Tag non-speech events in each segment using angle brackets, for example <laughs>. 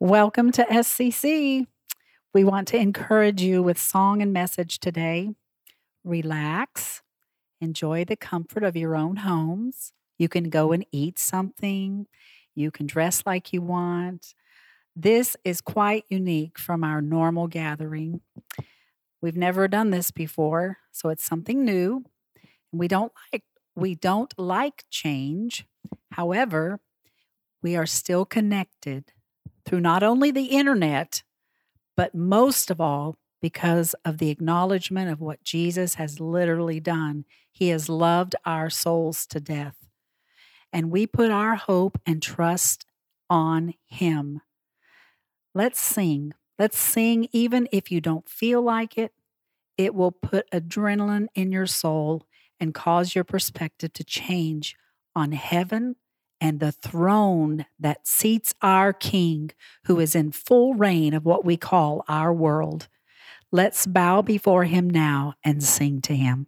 Welcome to SCC. We want to encourage you with song and message today. Relax, enjoy the comfort of your own homes. You can go and eat something, you can dress like you want. This is quite unique from our normal gathering. We've never done this before, so it's something new. We don't like we don't like change. However, we are still connected through not only the internet, but most of all because of the acknowledgement of what Jesus has literally done. He has loved our souls to death. And we put our hope and trust on Him. Let's sing. Let's sing even if you don't feel like it. It will put adrenaline in your soul and cause your perspective to change on heaven and the throne that seats our King, who is in full reign of what we call our world. Let's bow before him now and sing to him.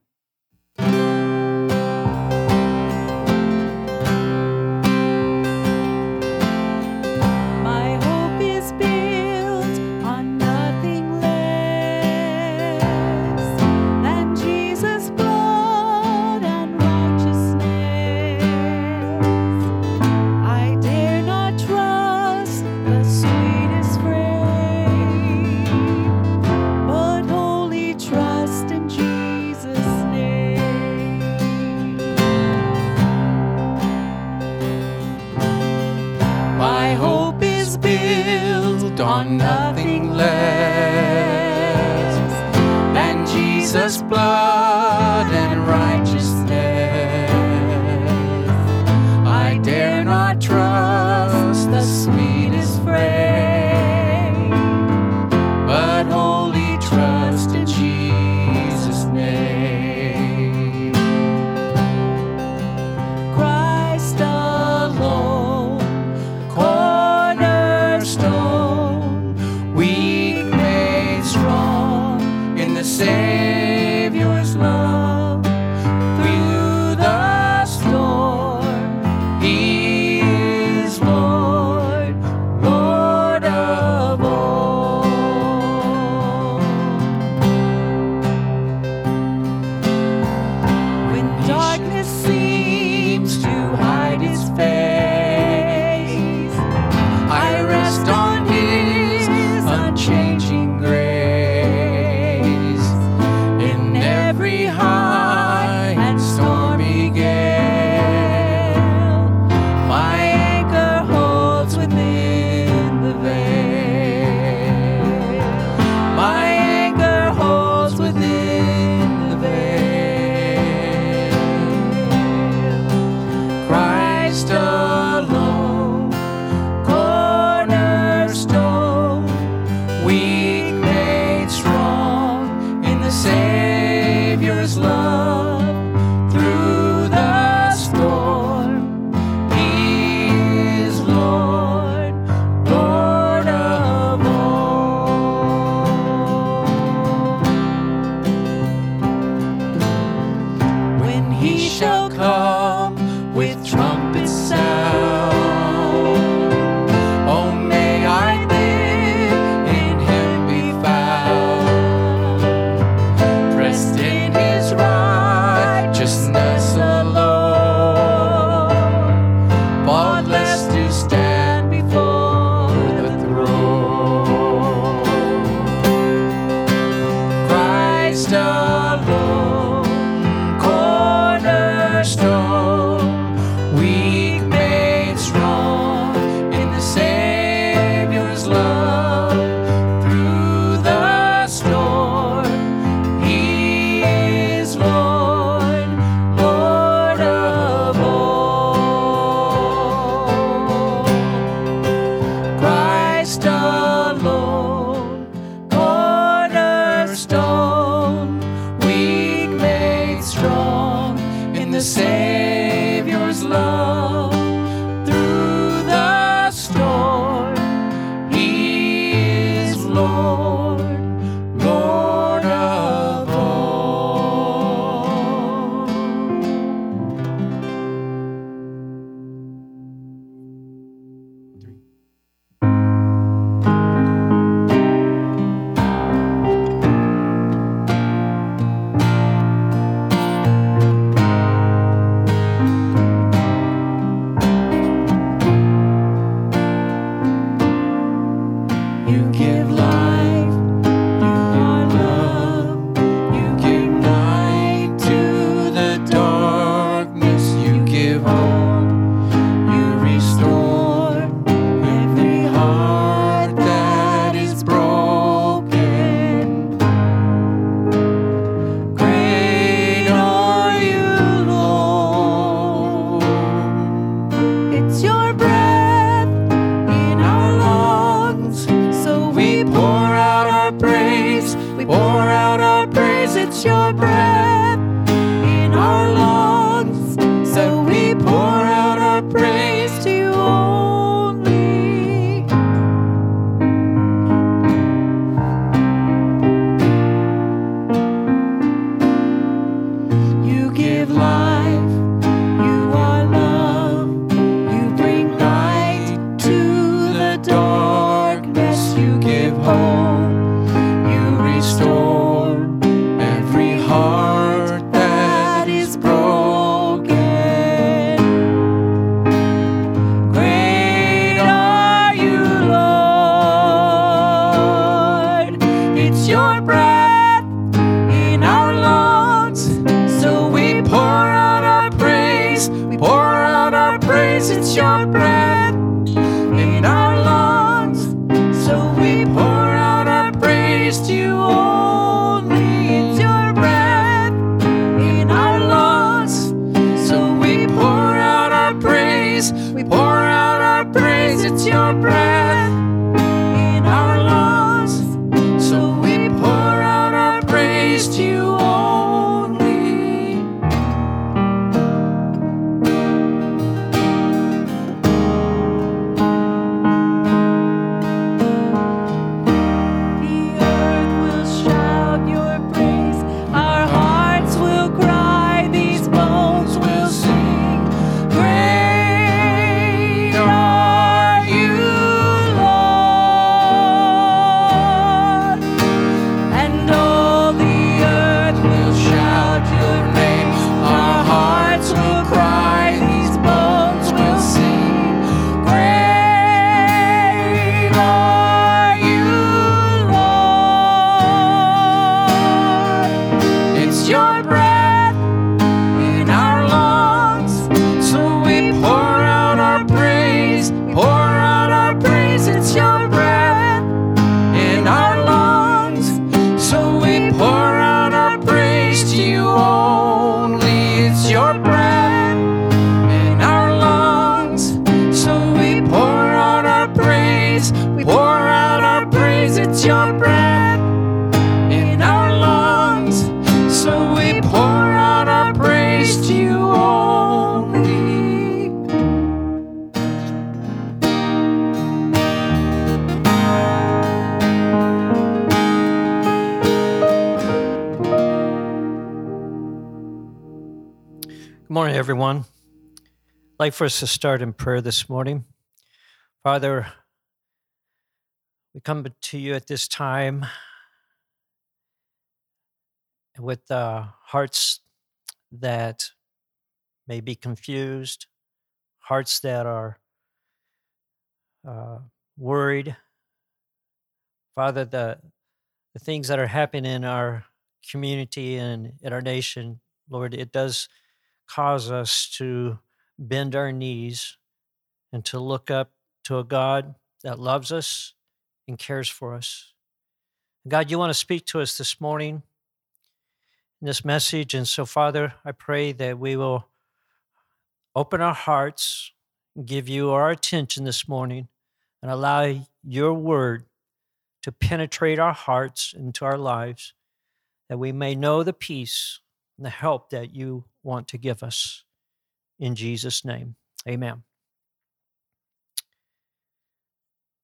Savior everyone. I'd like for us to start in prayer this morning. Father, we come to you at this time with uh, hearts that may be confused, hearts that are uh, worried. Father, the, the things that are happening in our community and in our nation, Lord, it does cause us to bend our knees and to look up to a God that loves us and cares for us. God, you want to speak to us this morning in this message. And so, Father, I pray that we will open our hearts, give you our attention this morning, and allow your word to penetrate our hearts into our lives, that we may know the peace and the help that you want to give us. In Jesus' name, amen.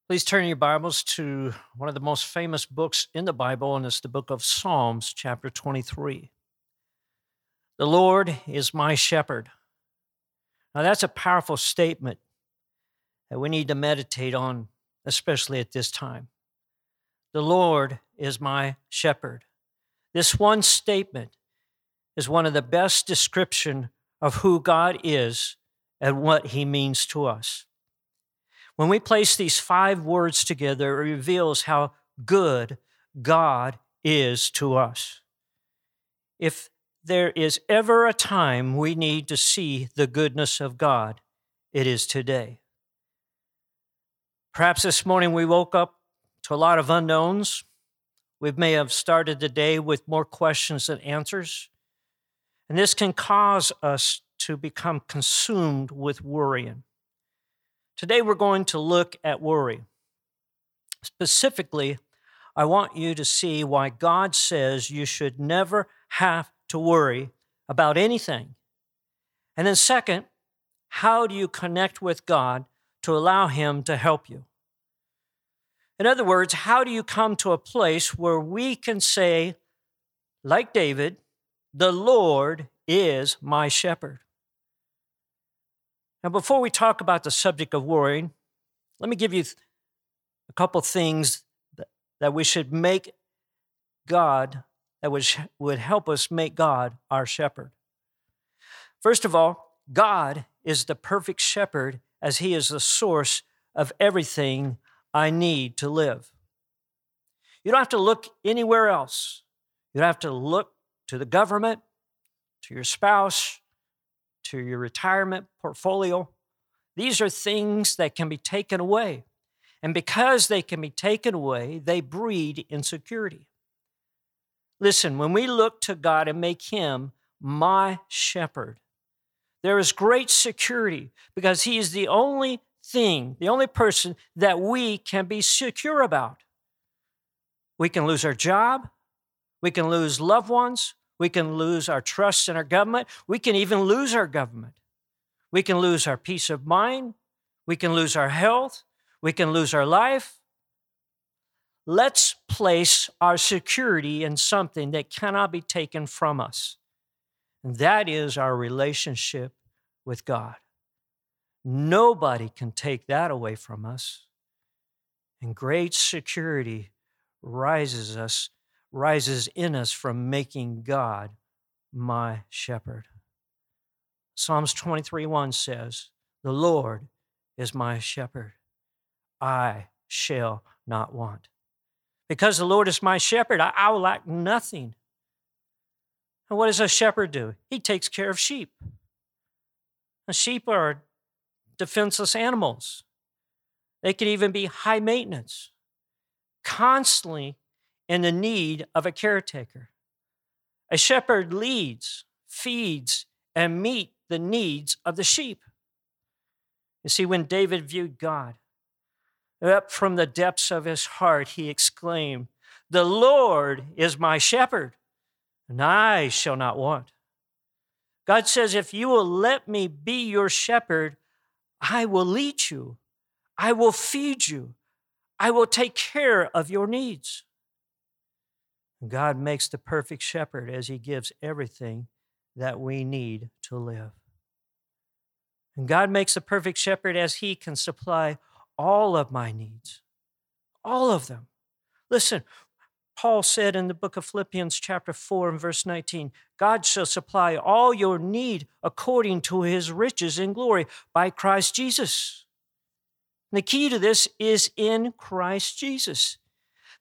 Please turn your Bibles to one of the most famous books in the Bible, and it's the book of Psalms, chapter 23. The Lord is my shepherd. Now, that's a powerful statement that we need to meditate on, especially at this time. The Lord is my shepherd. This one statement is one of the best description of who God is and what he means to us. When we place these five words together, it reveals how good God is to us. If there is ever a time we need to see the goodness of God, it is today. Perhaps this morning we woke up to a lot of unknowns. We may have started the day with more questions than answers. And this can cause us to become consumed with worrying. Today we're going to look at worry. Specifically, I want you to see why God says you should never have to worry about anything. And then, second, how do you connect with God to allow Him to help you? In other words, how do you come to a place where we can say, like David, the Lord is my shepherd? Now, before we talk about the subject of worrying, let me give you a couple things that we should make God, that would, would help us make God our shepherd. First of all, God is the perfect shepherd as he is the source of everything I need to live. You don't have to look anywhere else. You don't have to look to the government, to your spouse, to your retirement portfolio. These are things that can be taken away. And because they can be taken away, they breed insecurity. Listen, when we look to God and make Him my shepherd, there is great security because He is the only thing, the only person that we can be secure about. We can lose our job, we can lose loved ones, we can lose our trust in our government. We can even lose our government. We can lose our peace of mind. We can lose our health. We can lose our life. Let's place our security in something that cannot be taken from us. And that is our relationship with God. Nobody can take that away from us. And great security rises us rises in us from making God my shepherd. Psalms 23 1 says, The Lord is my shepherd. I shall not want. Because the Lord is my shepherd, I, I will lack nothing. And what does a shepherd do? He takes care of sheep. And sheep are defenseless animals. They can even be high maintenance, constantly in the need of a caretaker. A shepherd leads, feeds, and meet the needs of the sheep. You see, when David viewed God, up from the depths of his heart, he exclaimed, The Lord is my shepherd, and I shall not want. God says, If you will let me be your shepherd, I will lead you, I will feed you, I will take care of your needs. God makes the perfect shepherd as he gives everything that we need to live. And God makes the perfect shepherd as he can supply all of my needs, all of them. Listen, Paul said in the book of Philippians, chapter 4, and verse 19, God shall supply all your need according to his riches in glory by Christ Jesus. And the key to this is in Christ Jesus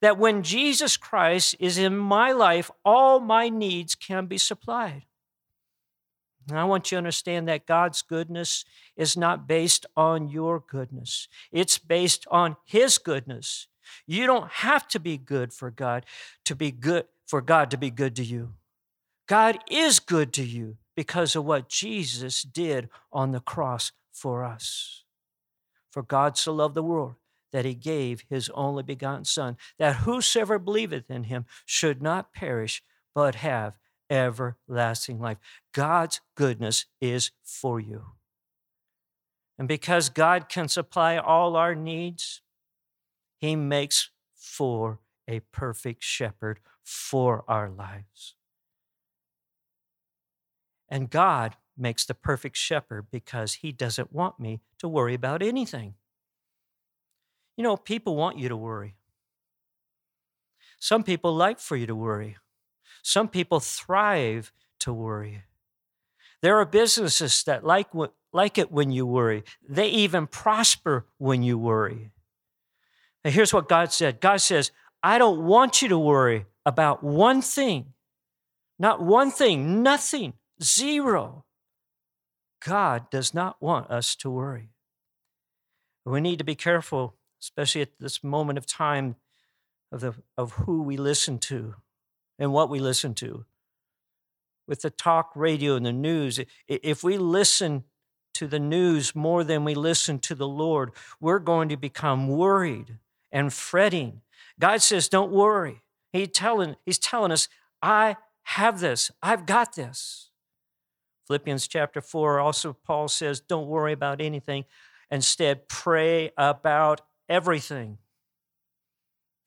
that when Jesus Christ is in my life, all my needs can be supplied. And I want you to understand that God's goodness is not based on your goodness, it's based on His goodness. You don't have to be good for God to be good for God to be good to you. God is good to you because of what Jesus did on the cross for us. For God so loved the world that he gave his only begotten Son, that whosoever believeth in him should not perish, but have everlasting life. God's goodness is for you. And because God can supply all our needs, he makes for a perfect shepherd for our lives. And God makes the perfect shepherd because he doesn't want me to worry about anything. You know, people want you to worry. Some people like for you to worry. Some people thrive to worry. There are businesses that like like it when you worry. They even prosper when you worry. And here's what God said God says, I don't want you to worry about one thing, not one thing, nothing, zero. God does not want us to worry. We need to be careful, especially at this moment of time, of, the, of who we listen to and what we listen to. With the talk radio and the news, if we listen to the news more than we listen to the Lord, we're going to become worried and fretting. God says, Don't worry. He telling, he's telling us, I have this, I've got this. Philippians chapter 4, also Paul says, Don't worry about anything. Instead, pray about everything.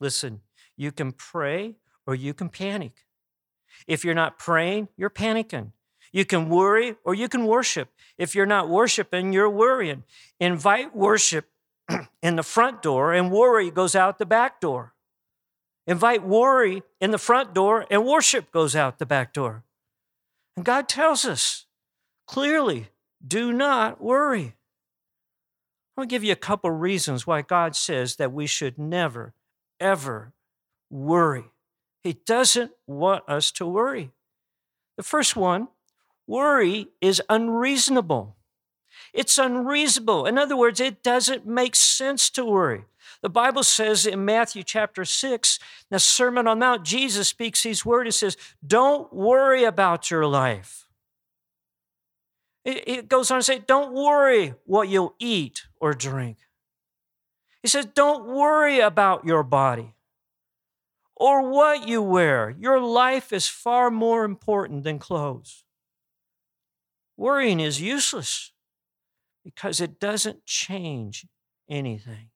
Listen, you can pray or you can panic. If you're not praying, you're panicking. You can worry or you can worship. If you're not worshiping, you're worrying. Invite worship <clears throat> in the front door, and worry goes out the back door. Invite worry in the front door, and worship goes out the back door. And God tells us clearly do not worry. I'll give you a couple reasons why God says that we should never, ever worry. He doesn't want us to worry. The first one worry is unreasonable. It's unreasonable. In other words, it doesn't make sense to worry. The Bible says in Matthew chapter 6, the Sermon on Mount, Jesus speaks these words. He says, Don't worry about your life. It, goes on to say, Don't worry what you'll eat or drink. He says, Don't worry about your body or what you wear. Your life is far more important than clothes. Worrying is useless because it doesn't change anything.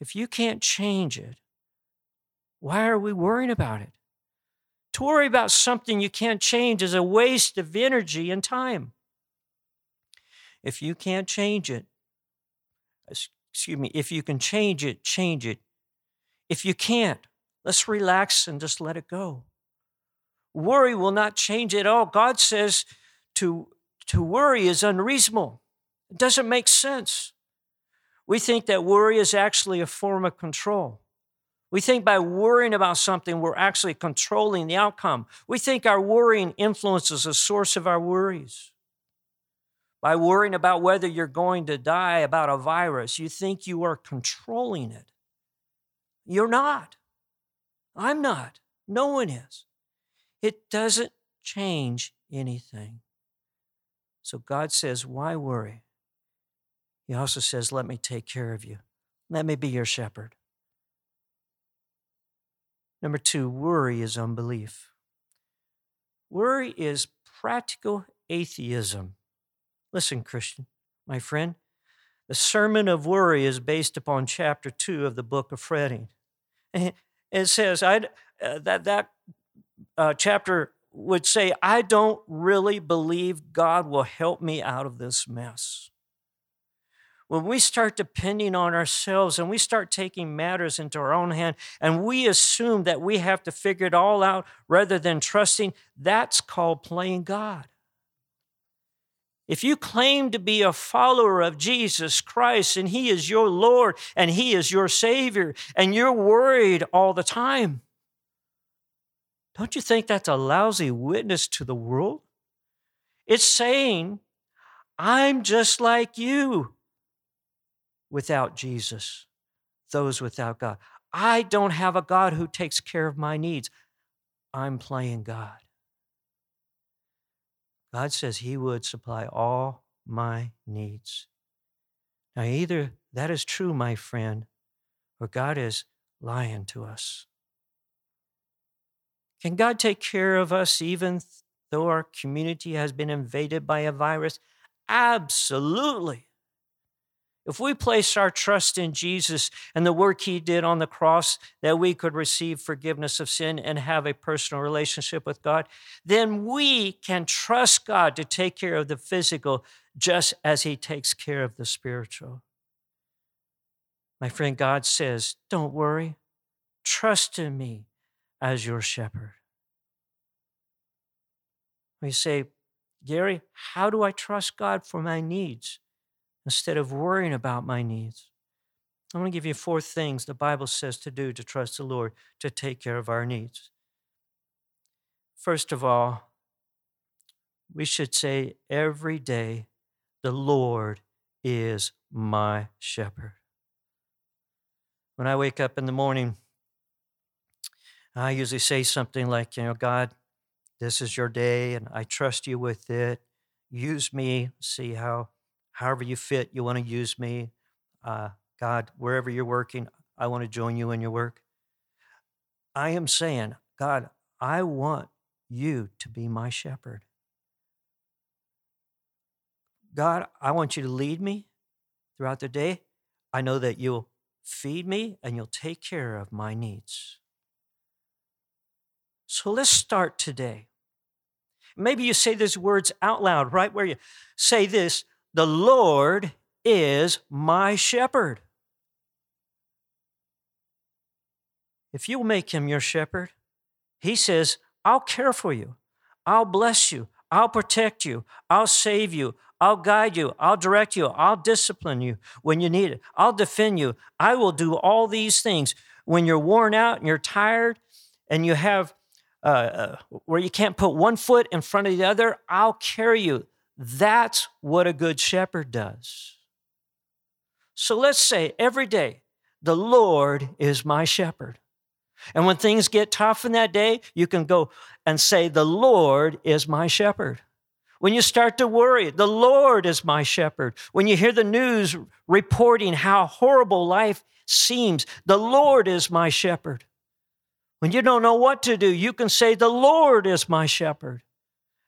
If you can't change it, why are we worrying about it? To worry about something you can't change is a waste of energy and time. If you can't change it, excuse me, if you can change it, change it. If you can't, let's relax and just let it go. Worry will not change at all. God says to, to worry is unreasonable. It doesn't make sense. We think that worry is actually a form of control. We think by worrying about something, we're actually controlling the outcome. We think our worrying influences the source of our worries. By worrying about whether you're going to die about a virus, you think you are controlling it. You're not. I'm not. No one is. It doesn't change anything. So God says, Why worry? He also says, Let me take care of you. Let me be your shepherd. Number two, worry is unbelief. Worry is practical atheism. Listen, Christian, my friend, the sermon of worry is based upon chapter two of the book of fretting. <laughs> It says I, uh, that that uh, chapter would say, I don't really believe God will help me out of this mess. When we start depending on ourselves and we start taking matters into our own hand and we assume that we have to figure it all out rather than trusting, that's called playing God. If you claim to be a follower of Jesus Christ and He is your Lord and He is your Savior and you're worried all the time, don't you think that's a lousy witness to the world? It's saying, I'm just like you without Jesus, those without God. I don't have a God who takes care of my needs. I'm playing God. God says He would supply all my needs. Now, either that is true, my friend, or God is lying to us. Can God take care of us even though our community has been invaded by a virus? Absolutely. If we place our trust in Jesus and the work he did on the cross that we could receive forgiveness of sin and have a personal relationship with God, then we can trust God to take care of the physical just as he takes care of the spiritual. My friend, God says, Don't worry, trust in me as your shepherd. We say, Gary, how do I trust God for my needs instead of worrying about my needs? I'm going to give you four things the Bible says to do to trust the Lord to take care of our needs. First of all, we should say every day, The Lord is my shepherd. When I wake up in the morning, I usually say something like, You know, God, this is your day and I trust you with it. Use me, see how, however you fit, you want to use me. Uh, God, wherever you're working, I want to join you in your work. I am saying, God, I want you to be my shepherd. God, I want you to lead me throughout the day. I know that you'll feed me and you'll take care of my needs. So let's start today. Maybe you say these words out loud, right where you say this The Lord is my shepherd. If you'll make him your shepherd, he says, I'll care for you. I'll bless you. I'll protect you. I'll save you. I'll guide you. I'll direct you. I'll discipline you when you need it. I'll defend you. I will do all these things. When you're worn out and you're tired and you have uh, uh, where you can't put one foot in front of the other, I'll carry you. That's what a good shepherd does. So let's say every day, the Lord is my shepherd. And when things get tough in that day, you can go and say, The Lord is my shepherd. When you start to worry, the Lord is my shepherd. When you hear the news reporting how horrible life seems, the Lord is my shepherd. When you don't know what to do, you can say, The Lord is my shepherd.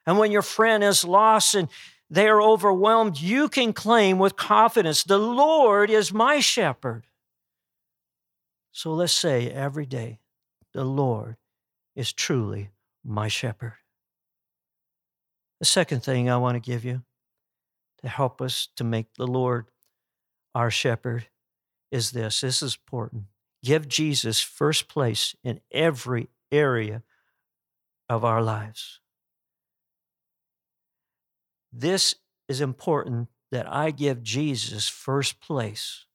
And when your friend is lost and they are overwhelmed, you can claim with confidence, The Lord is my shepherd. So let's say every day, The Lord is truly my shepherd. The second thing I want to give you to help us to make the Lord our shepherd is this. This is important. Give Jesus first place in every area of our lives. This is important that I give Jesus first place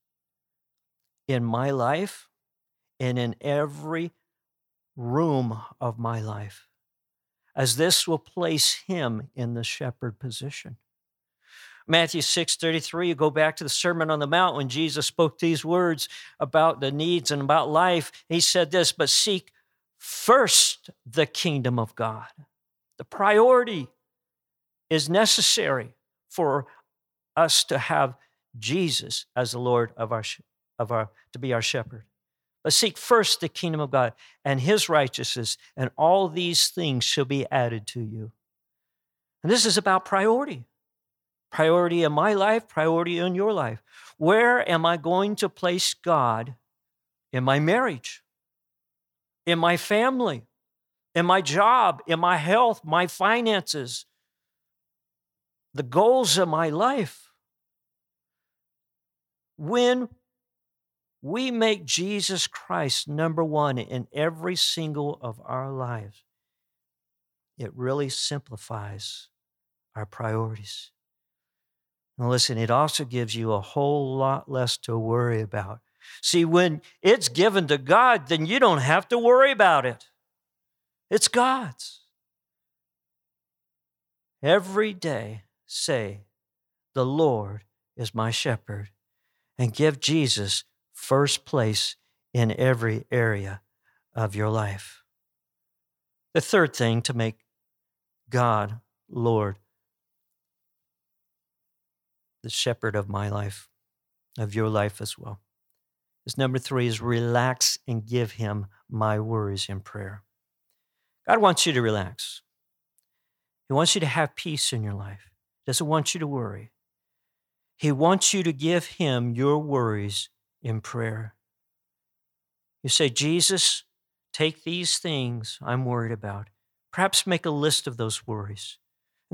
in my life and in every room of my life, as this will place him in the shepherd position. Matthew 6 33, you go back to the Sermon on the Mount when Jesus spoke these words about the needs and about life. He said this, but seek first the kingdom of God. The priority is necessary for us to have Jesus as the Lord of our, of our to be our shepherd. But seek first the kingdom of God and his righteousness, and all these things shall be added to you. And this is about priority priority in my life, priority in your life. Where am I going to place God in my marriage, in my family, in my job, in my health, my finances, the goals of my life? When we make Jesus Christ number one in every single of our lives, it really simplifies our priorities. And listen, it also gives you a whole lot less to worry about. See, when it's given to God, then you don't have to worry about it. It's God's. Every day, say, The Lord is my shepherd, and give Jesus first place in every area of your life. The third thing to make God Lord the shepherd of my life, of your life as well. This number three is relax and give him my worries in prayer. God wants you to relax. He wants you to have peace in your life. Doesn't want you to worry. He wants you to give him your worries in prayer. You say, Jesus, take these things I'm worried about. Perhaps make a list of those worries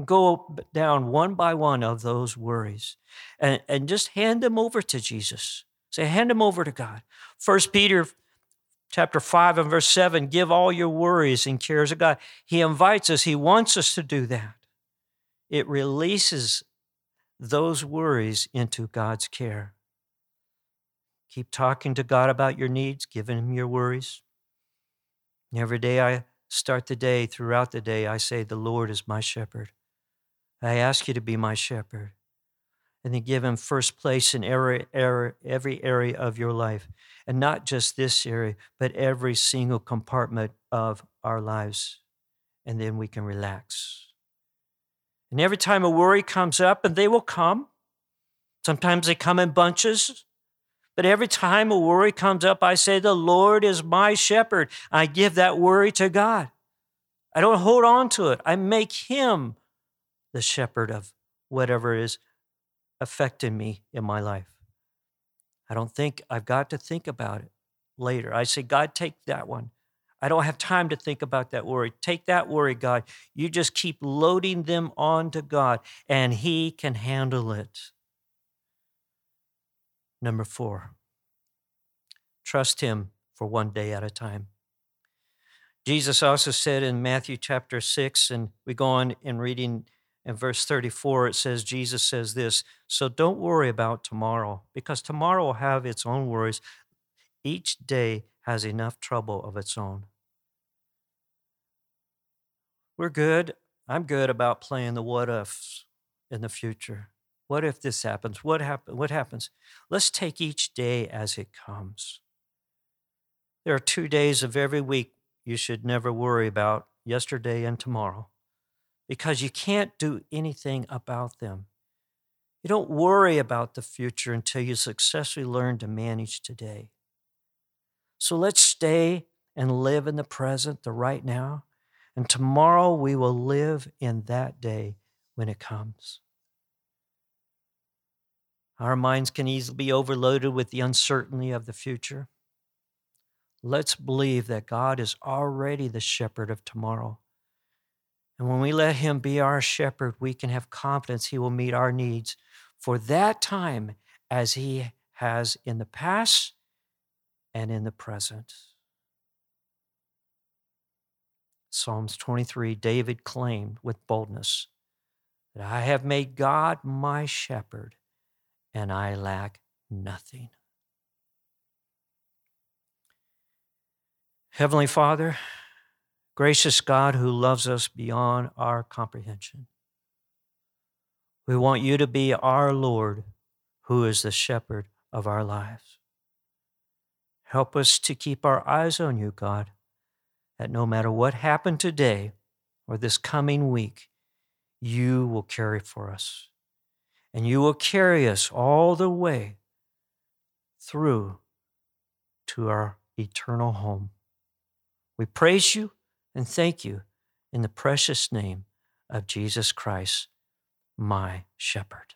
go down one by one of those worries and, and just hand them over to Jesus. Say, hand them over to God. First Peter chapter 5 and verse 7 give all your worries and cares of God. He invites us, He wants us to do that. It releases those worries into God's care. Keep talking to God about your needs, giving Him your worries. every day I start the day, throughout the day, I say, The Lord is my shepherd. I ask you to be my shepherd. And then give Him first place in every, every area of your life. And not just this area, but every single compartment of our lives. And then we can relax. And every time a worry comes up, and they will come, sometimes they come in bunches, but every time a worry comes up, I say, The Lord is my shepherd. I give that worry to God. I don't hold on to it. I make Him the shepherd of whatever is affecting me in my life. I don't think I've got to think about it later. I say, God, take that one. I don't have time to think about that worry. Take that worry, God. You just keep loading them onto God, and He can handle it. Number four, trust Him for one day at a time. Jesus also said in Matthew chapter 6, and we go on in reading in verse 34, it says, Jesus says this So don't worry about tomorrow, because tomorrow will have its own worries. Each day has enough trouble of its own. We're good. I'm good about playing the what ifs in the future. What if this happens? What, happen, what happens? Let's take each day as it comes. There are two days of every week you should never worry about yesterday and tomorrow because you can't do anything about them. You don't worry about the future until you successfully learn to manage today. So let's stay and live in the present, the right now, and tomorrow we will live in that day when it comes. Our minds can easily be overloaded with the uncertainty of the future. Let's believe that God is already the shepherd of tomorrow. And when we let Him be our shepherd, we can have confidence He will meet our needs for that time as He has in the past and in the present. Psalms 23, David claimed with boldness that I have made God my shepherd and I lack nothing. Heavenly Father, gracious God who loves us beyond our comprehension, we want you to be our Lord who is the shepherd of our lives. Help us to keep our eyes on you, God, that no matter what happened today or this coming week, you will carry for us. And you will carry us all the way through to our eternal home. We praise you and thank you in the precious name of Jesus Christ, my shepherd.